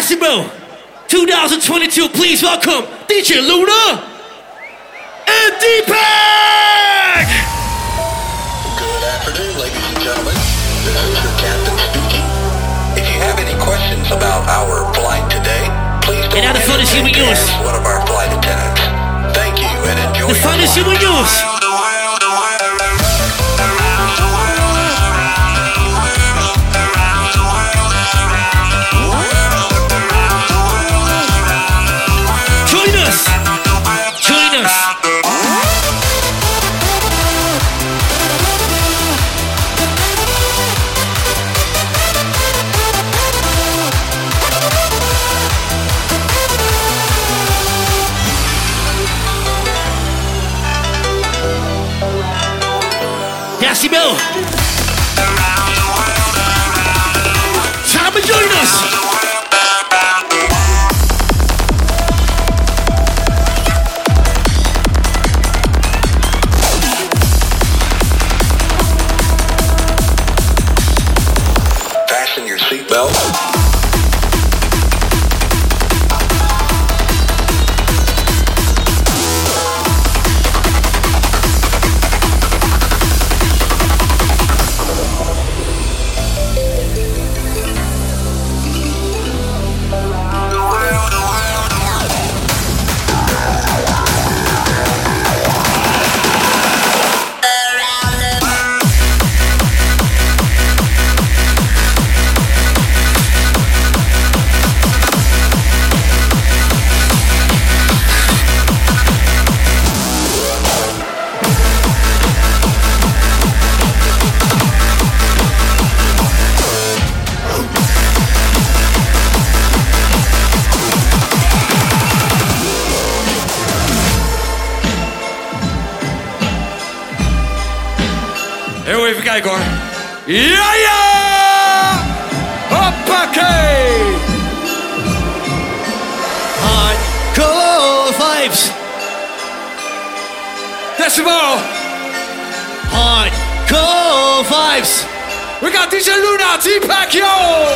Decibel 2022, please welcome DJ Luna and Deepack! Good afternoon, ladies and gentlemen. This is the captain speaking. If you have any questions about our flight today, please don't And now the fun is hesitate human to use. ask one of our flight attendants. Thank you and enjoy The your finest flight. human Heel Yeah, kijken hoor. Ja, ja! Hoppakee! Hardcore vibes. Decibel! Hardcore vibes. We got DJ Luna, Deepack, yo!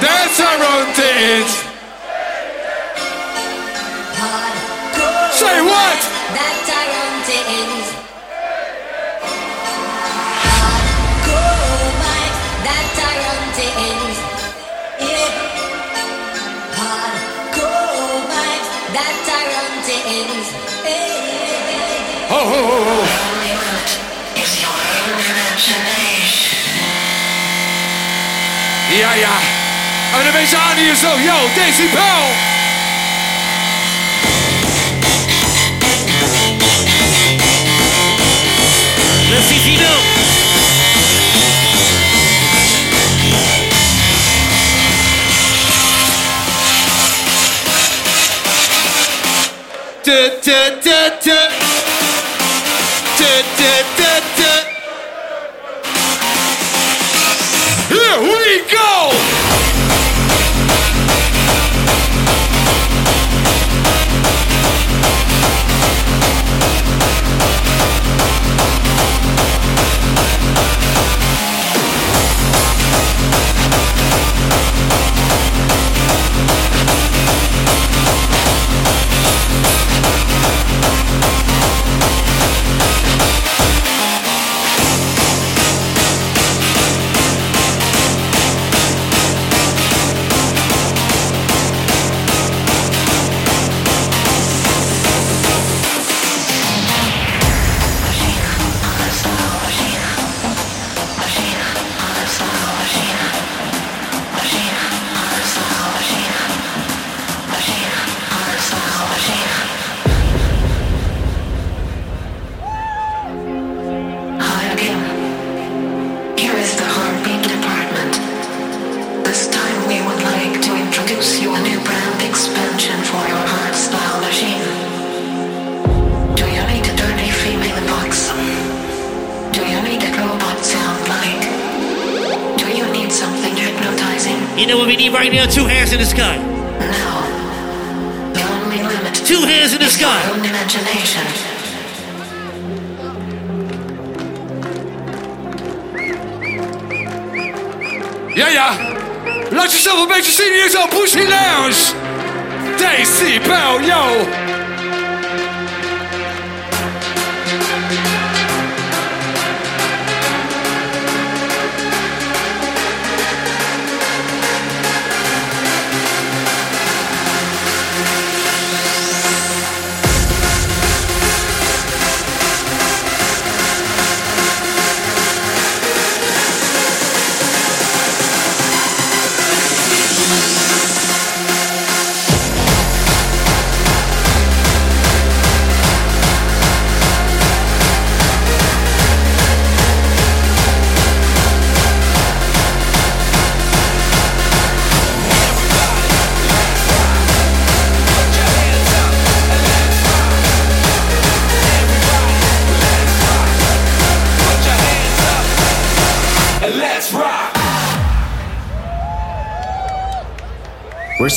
Dance around it! Say what? That Tyrant is. That Ja, ja. En een beetje aan hier zo. Yo, Decibel! Let's see if you know. Da, da, da, Here we go!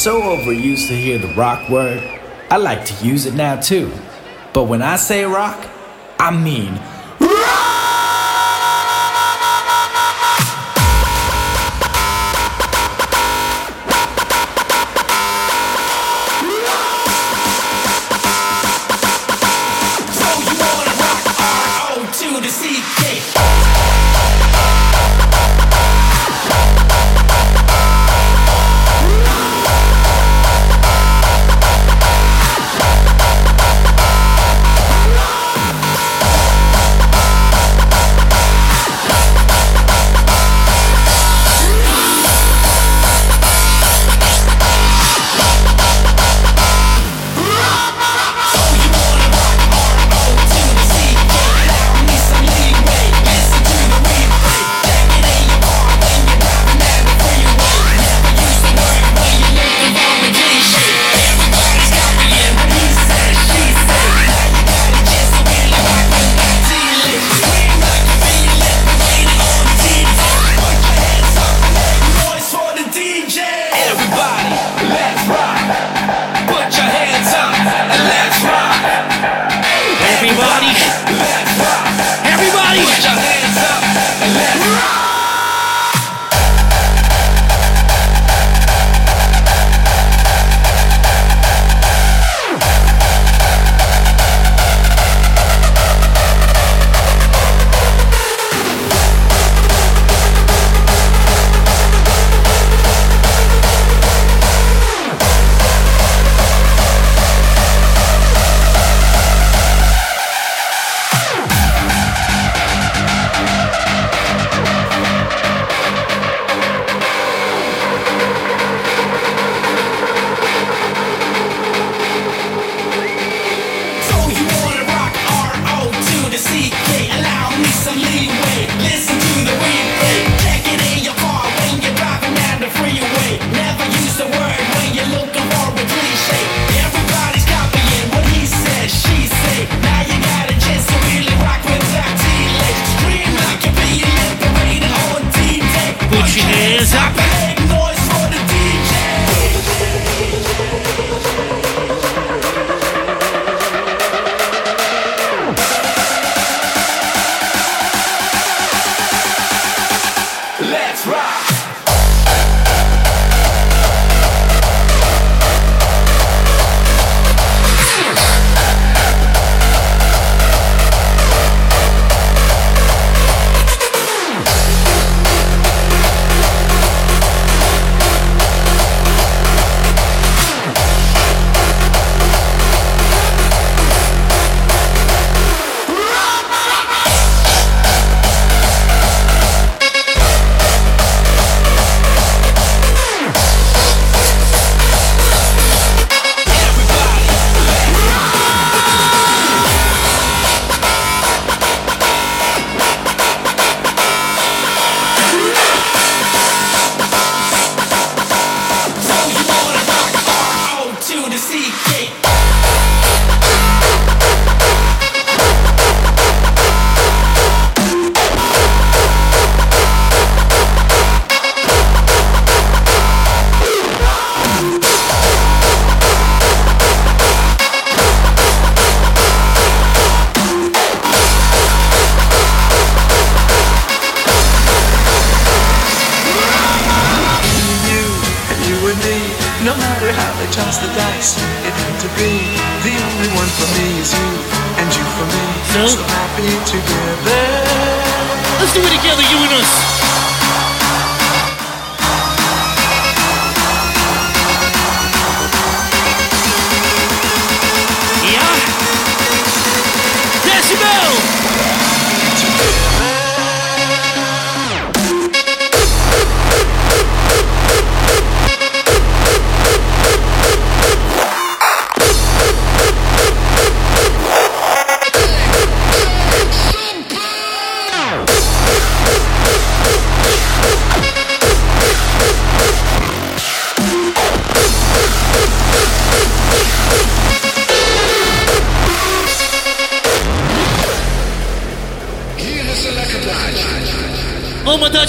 So overused to hear the rock word, I like to use it now too. But when I say rock, I mean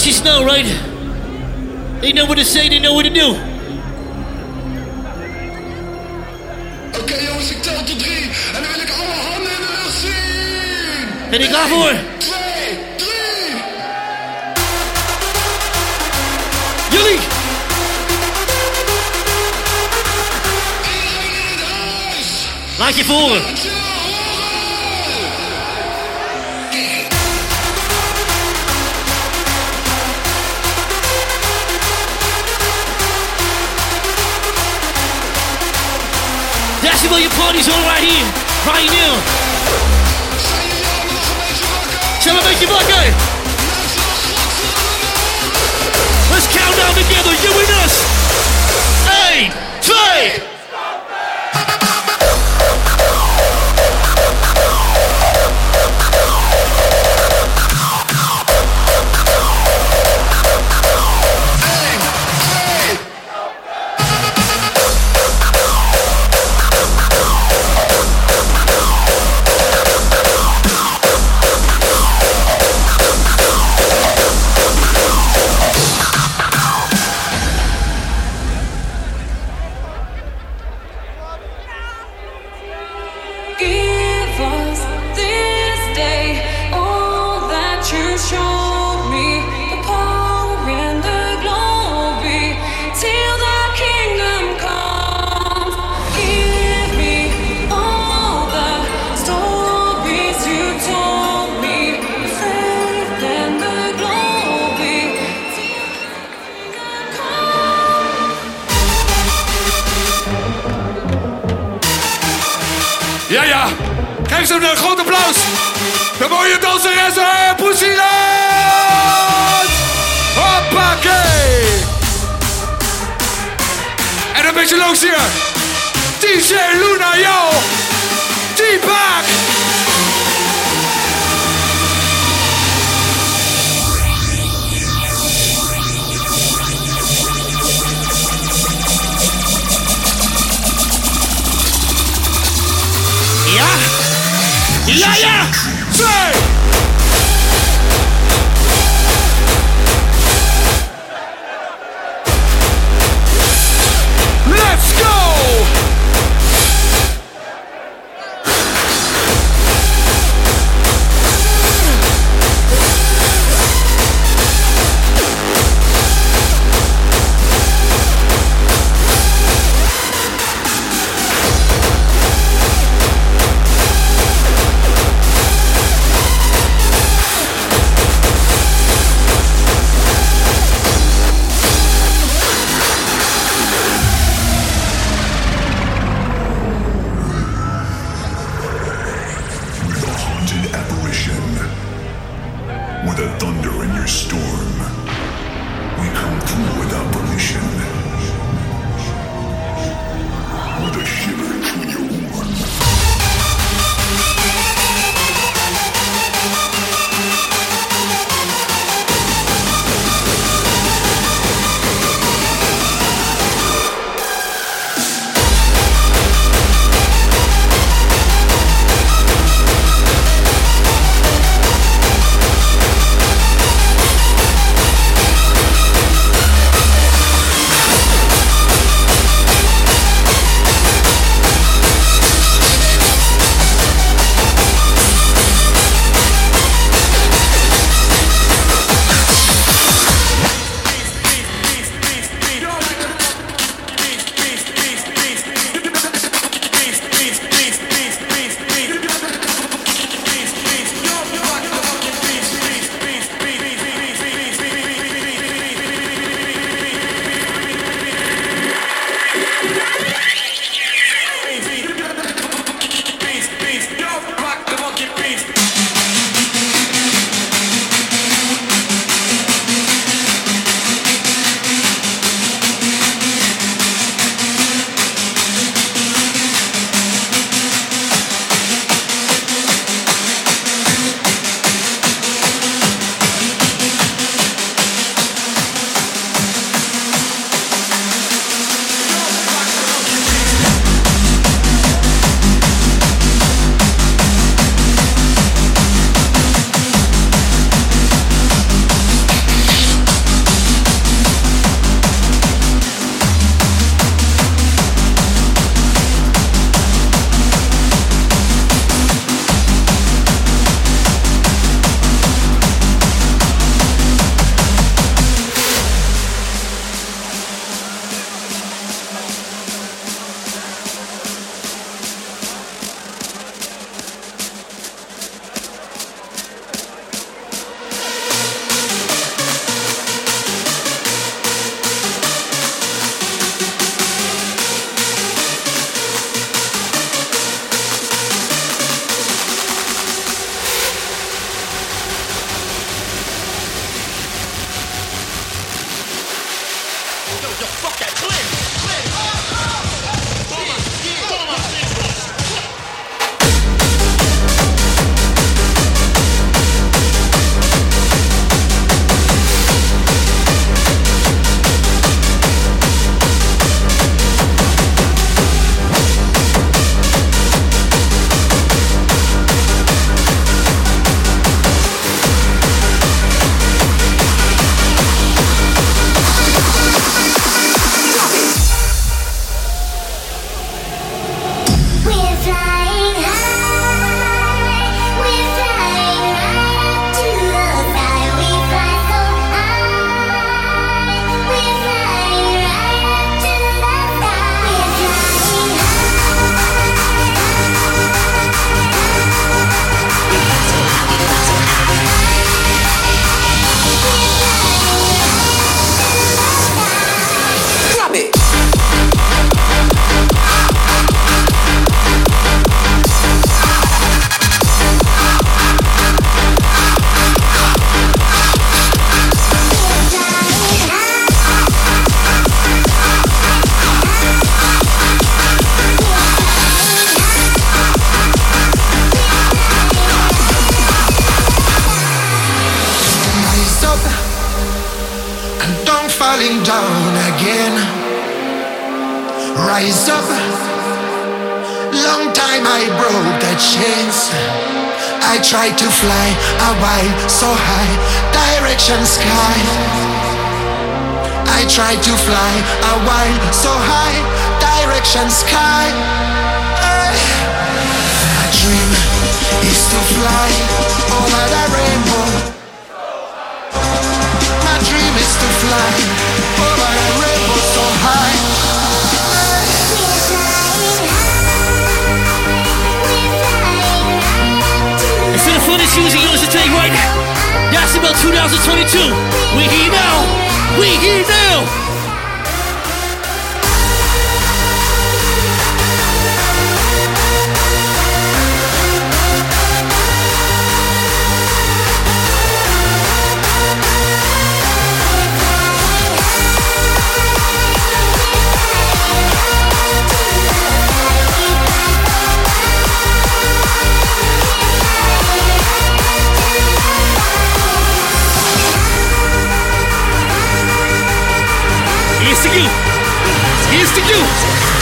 Dutchies know, right? They know what to say, they know what to do. Oké jongens, ik tel tot drie. En dan wil ik alle handen in de lucht zien. Ben je klaar voor? Twee, drie. Jullie! Laat je voren. Decibel, your party's on right here, right now. Zullen we een beetje wakker? Let's count down together, you and us. 1, 2, Geef ze een groot applaus. De mooie danseressen, Poesieland! Langs hier. DJ Luna, yo! T-Pack! Ja? Ja, ja! Twee! chance. I try to fly a while so high, direction sky. I try to fly a while so high, direction sky. My dream is to fly over the rainbow. My dream is to fly. one using yours today, right? That's about 2022. We here now. We here now. you.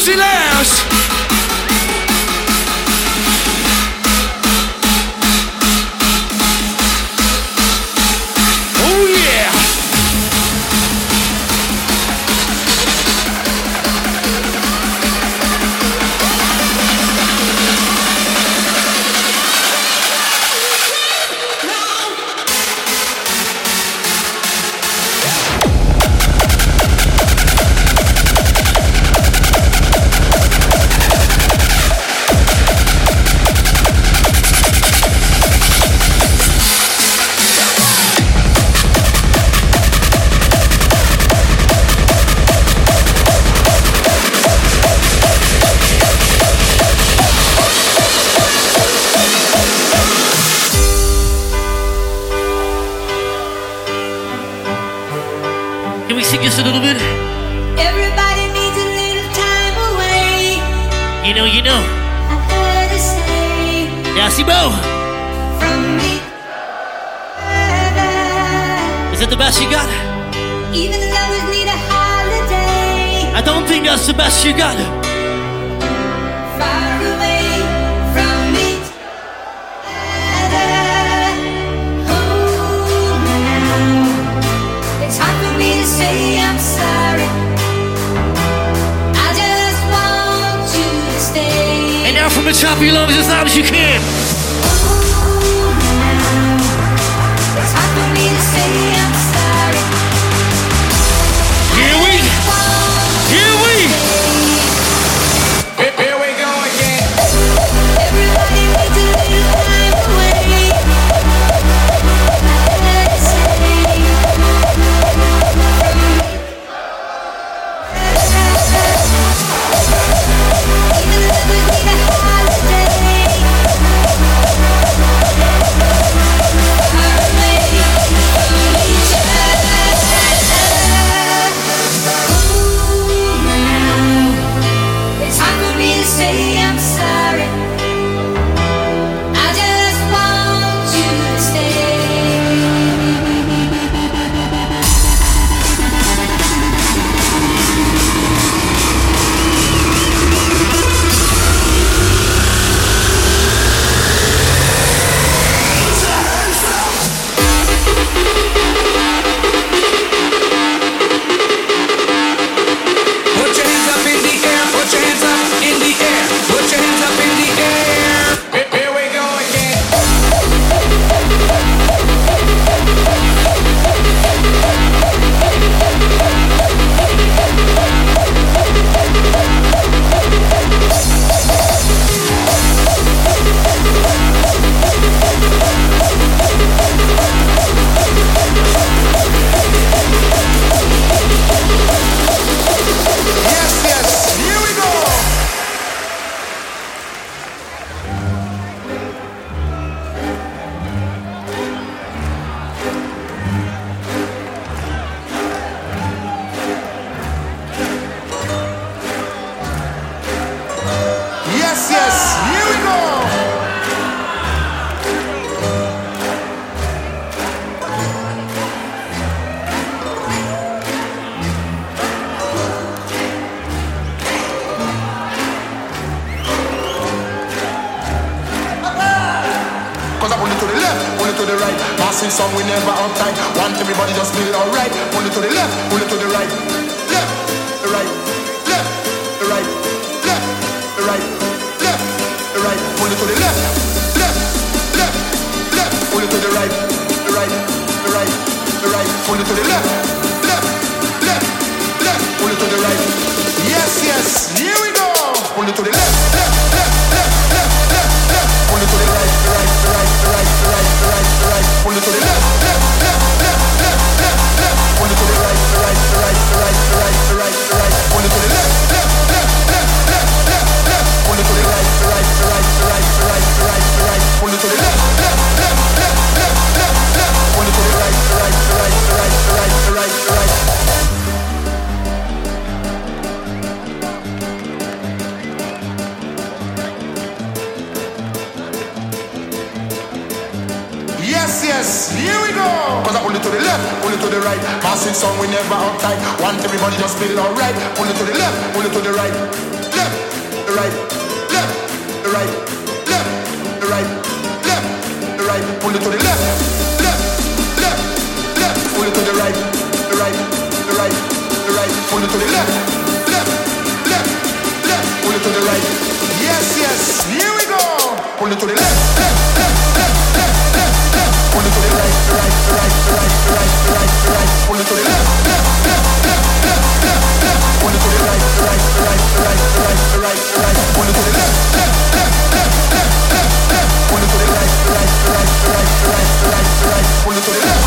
silêncio! pull it to the left, left, left, left, pull it to the right, the right, the right, the right, pull it to the left, left, left, left, pull it to the right. Yes, yes, here we go. Pull it to the left, left. to the left, pull it to the right. Massive song, we never uptight. Want everybody just feel alright. Pull it to the left, pull it to the right. Left, the right, left, the right, left, the right, left, the right. Pull it to the left, left, left, left. Pull it to the right, the right, the right, the right. Pull it to the left, left, left, left. Pull it to the right. Yes, yes. Here we go. Pull it to the left, left. Wanna put it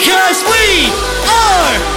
because we are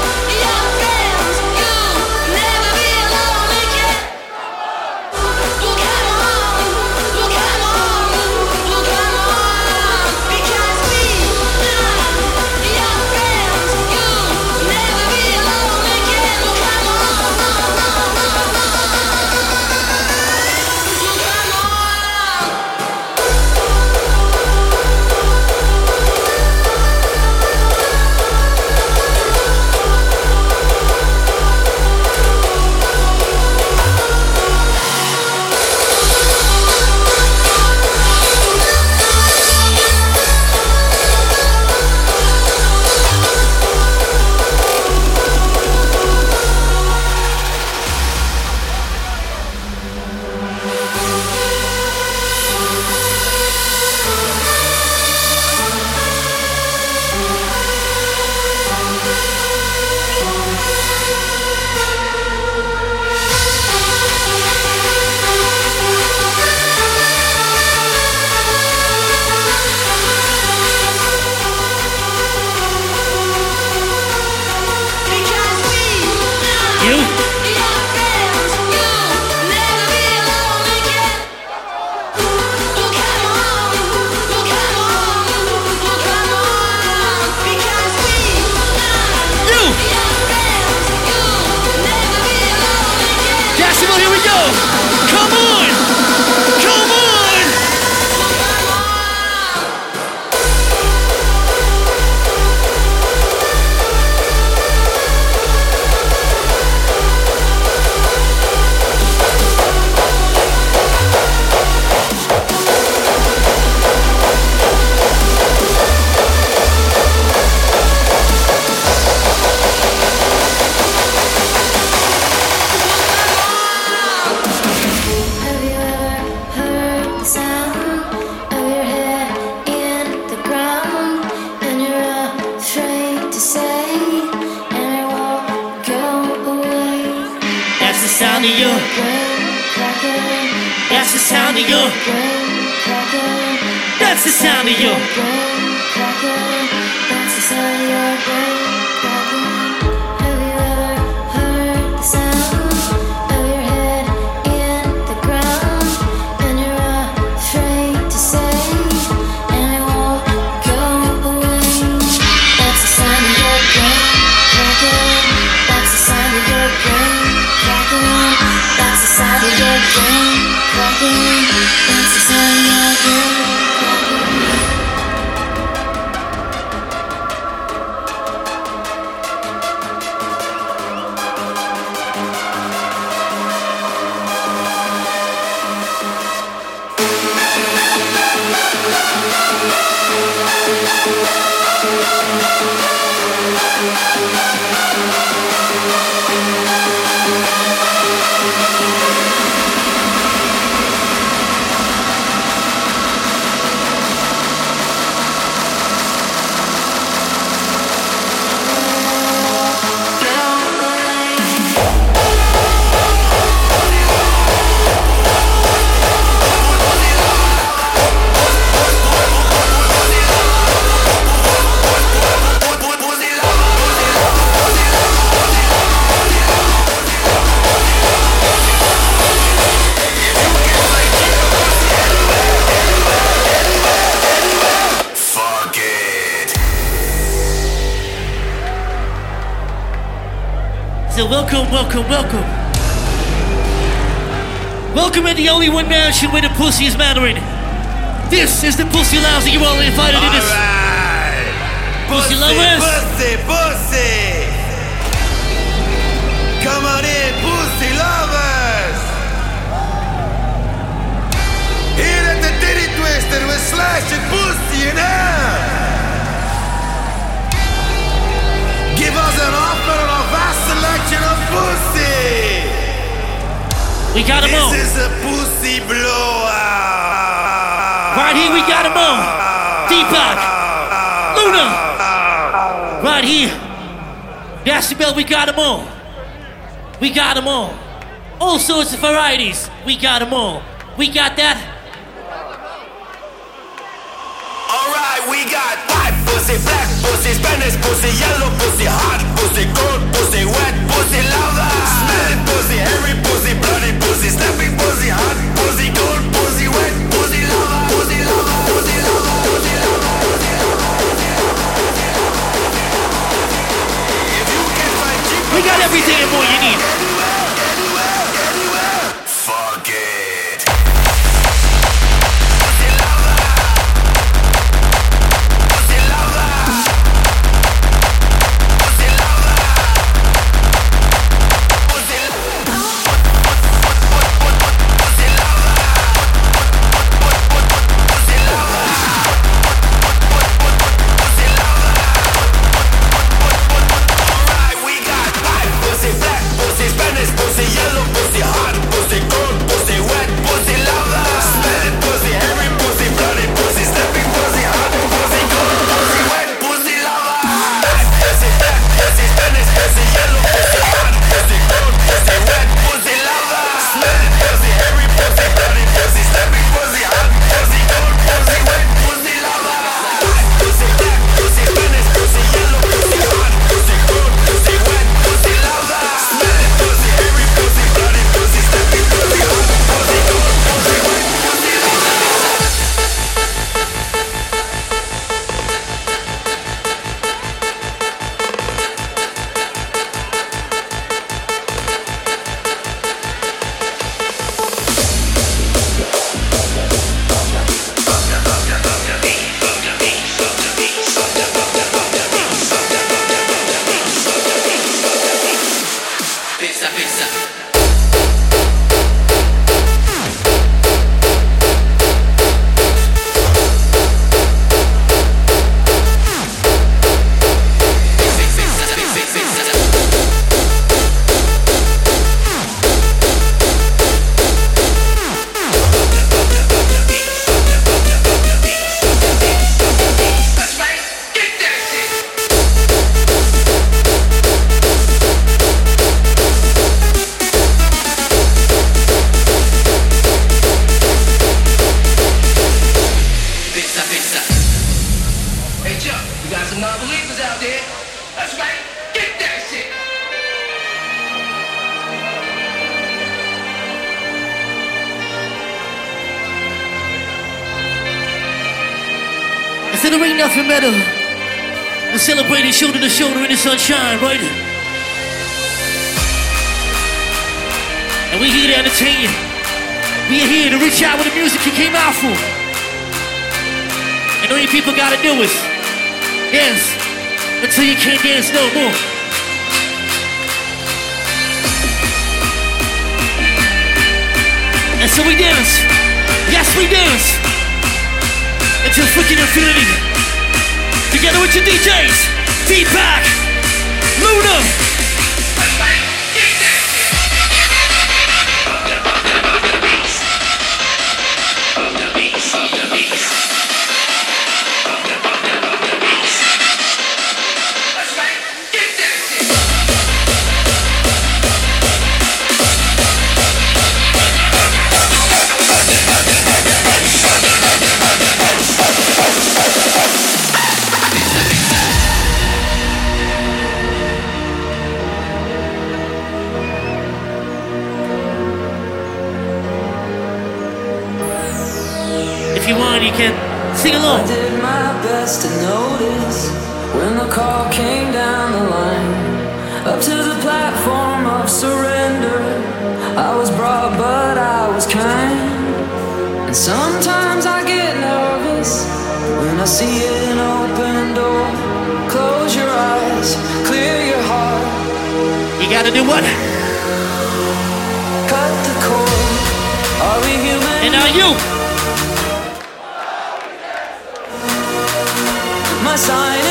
welcome, welcome, welcome. In the only one man show where the pussy is mattering. This is the pussy lounge that you all invited in this. Pussy lovers. Pussy, pussy. Come on in, pussy lovers. Here at the Titty Twister, we're slashing pussy in half. We got all. This is a pussy blowout. Right here, we got 'em all. Deepack, Luna, right here. Decibel, we got got 'em all. We got got 'em all. All sorts of varieties. We got got 'em all. We got that. Pussy, black pussy, Spanish pussy, yellow pussy, hot pussy, cold pussy, wet pussy, lava. Smelly pussy, hairy pussy, bloody pussy, snapping pussy, hot pussy, cold pussy, wet pussy, lava. Pussy, lava, pussy, lava, pussy, lava, We got everything and more you need. Sunshine, right? And we're here to entertain. We are here to reach out with the music you came out for. And all you people gotta do is dance until you can't dance no more. And so we dance. Yes, we dance. Until freaking infinity. Together with your DJs, Deepack, Luna, call came down the line. Up to the platform of surrender. I was broad, but I was kind. And sometimes I get nervous when I see an open door. Close your eyes, clear your heart. You gotta do what? Cut the cord. Are we human? And now you. My sign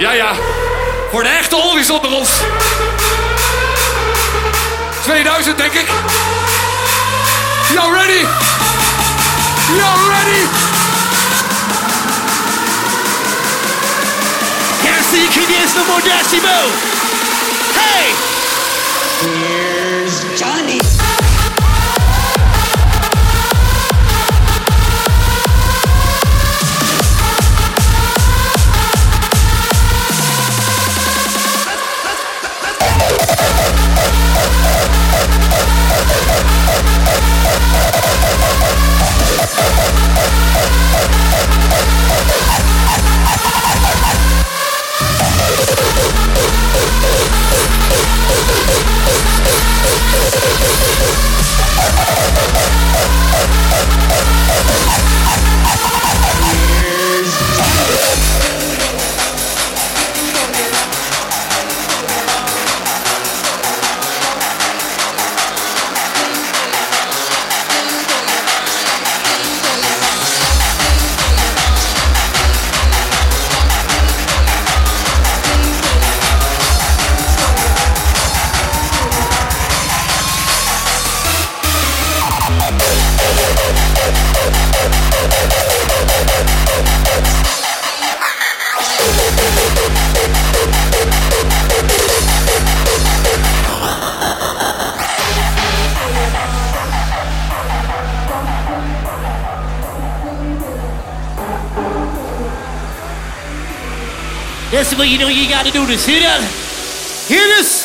Ja, ja. Voor de echte oldies onder ons. 2000, denk ik. Y'all ready? Y'all ready? Can't see you can dance no more decibel. Hey! Here's do that? Hear this?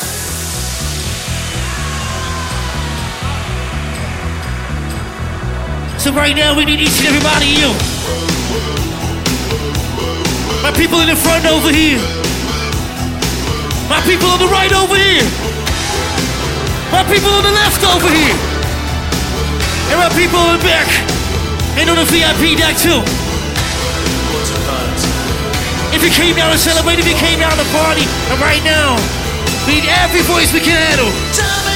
So right now we need each and every one of you. My people in the front over here. My people on the right over here. My people on the left over here. And my people in the back. And on the VIP deck too. If you came down to celebrate, if you came down to party, and right now, we need every voice we can handle.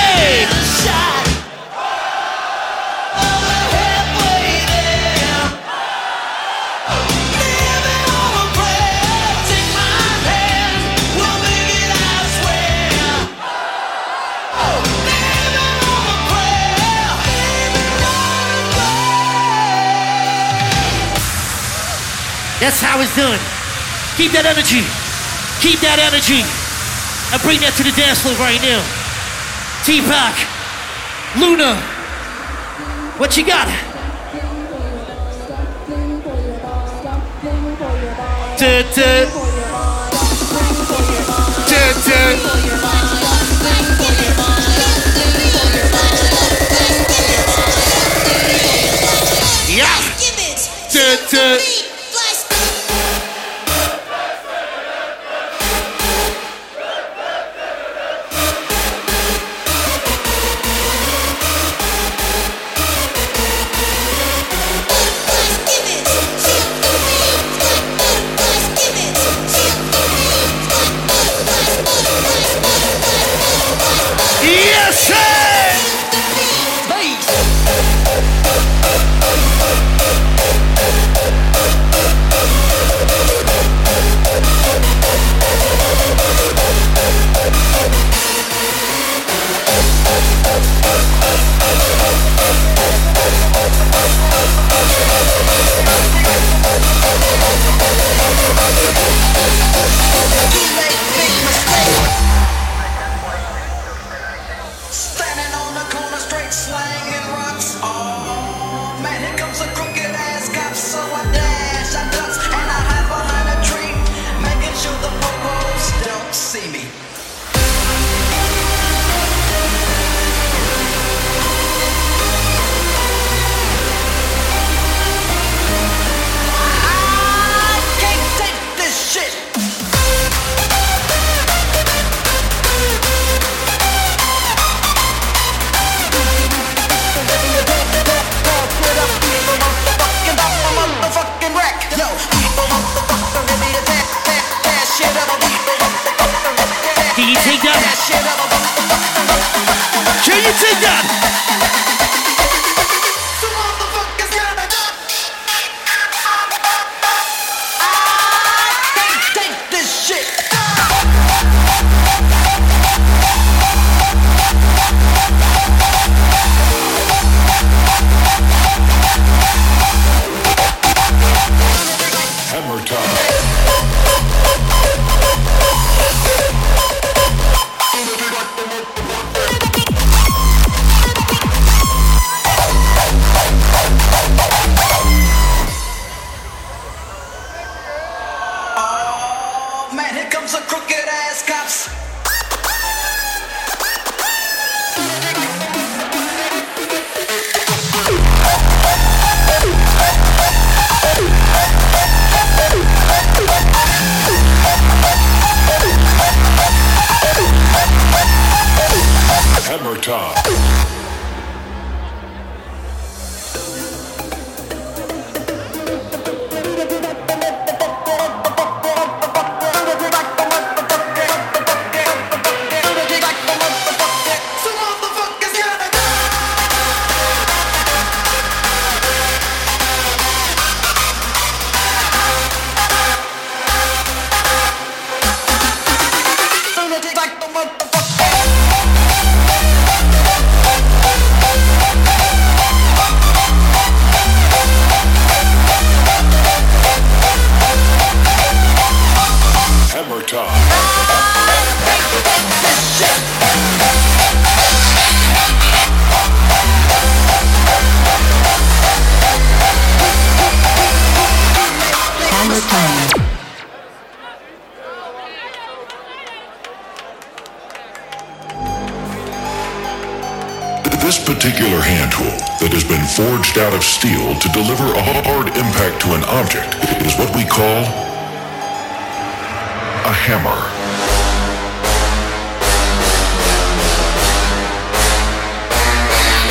That's how it's done. Keep that energy. Keep that energy. And bring that to the dance floor right now. Deepack, Luna, what you got? Duh, duh. Duh, duh. Yeah. Duh.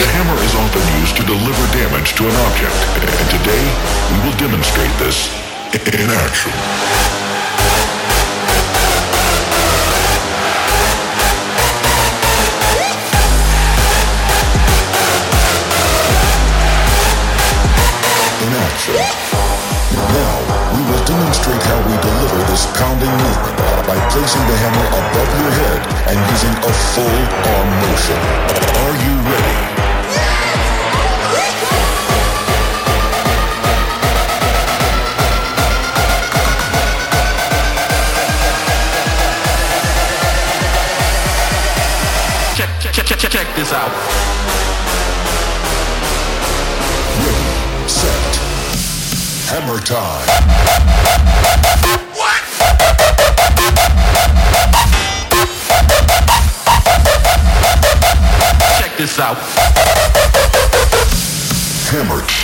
The hammer is often used to deliver damage to an object, and today we will demonstrate this in action. Now, we will demonstrate how we deliver this pounding movement by placing the hammer above your head and using a full arm motion. Are you ready? summertime. Check this out. Hammer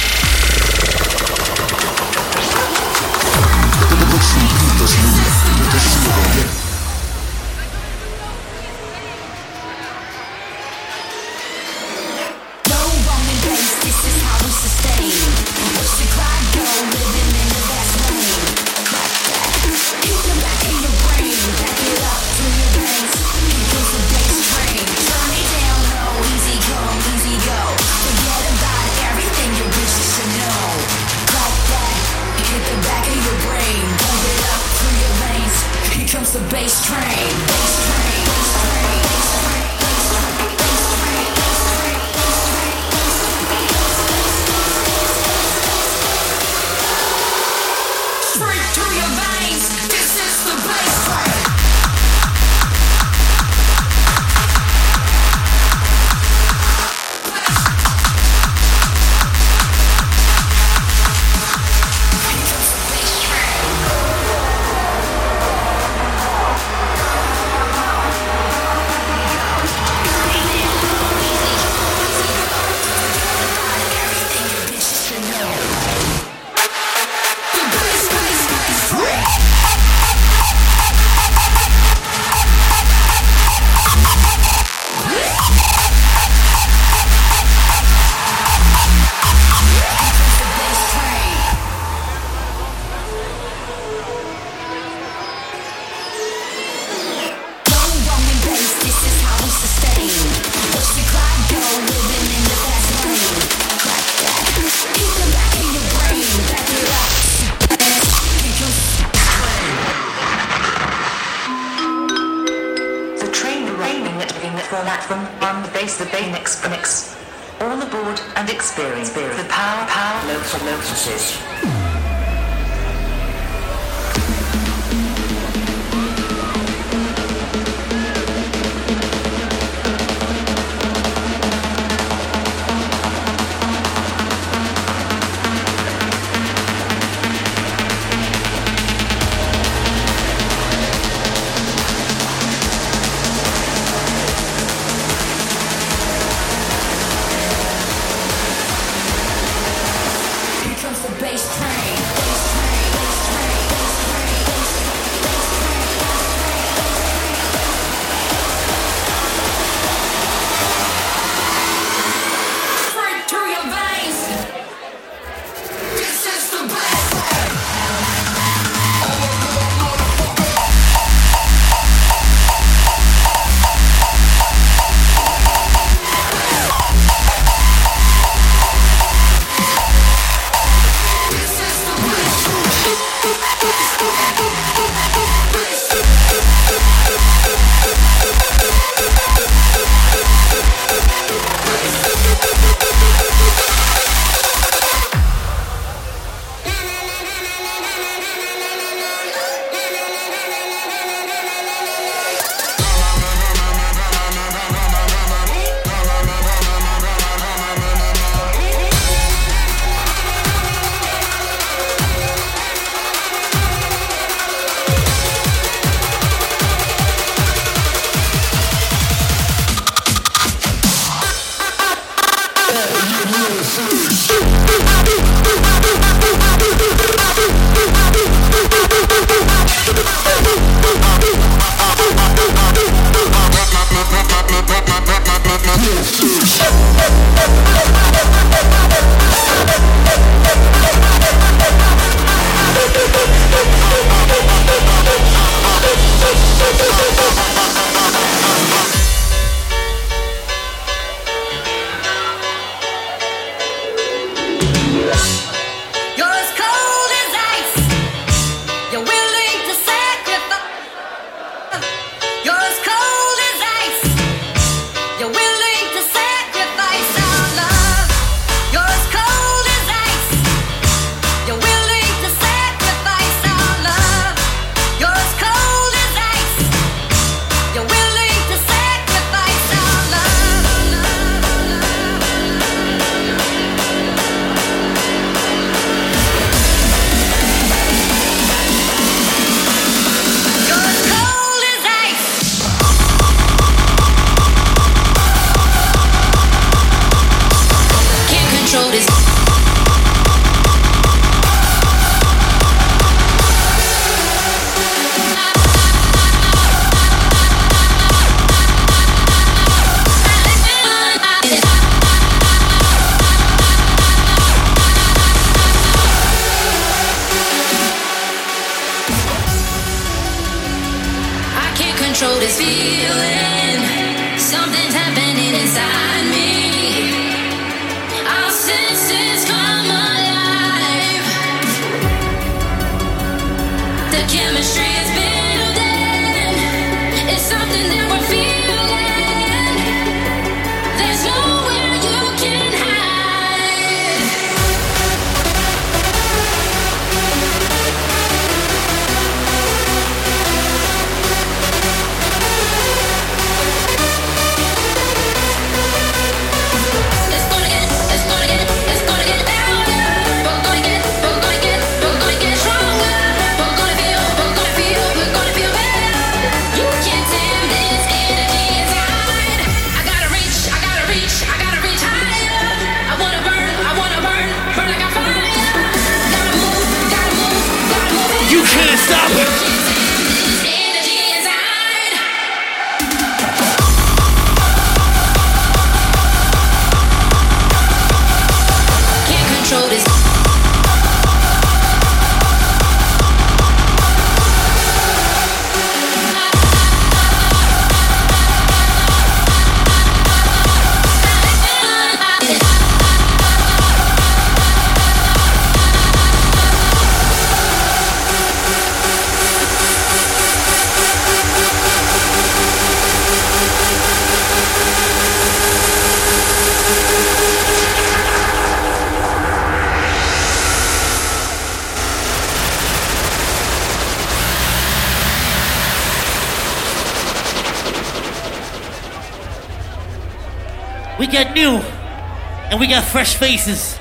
got fresh faces.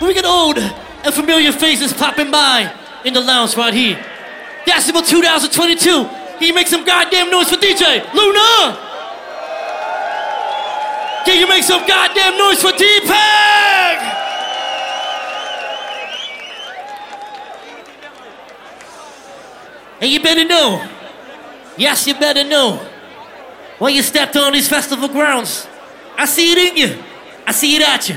We got old and familiar faces popping by in the lounge right here. Decibel 2022. He you make some goddamn noise for DJ Luna? Can you make some goddamn noise for Deepack? And you better know. Yes, you better know. When you stepped on these festival grounds, I see it in you. I see it at you.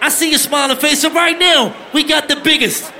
I see your smiling face. So right now, we got the biggest,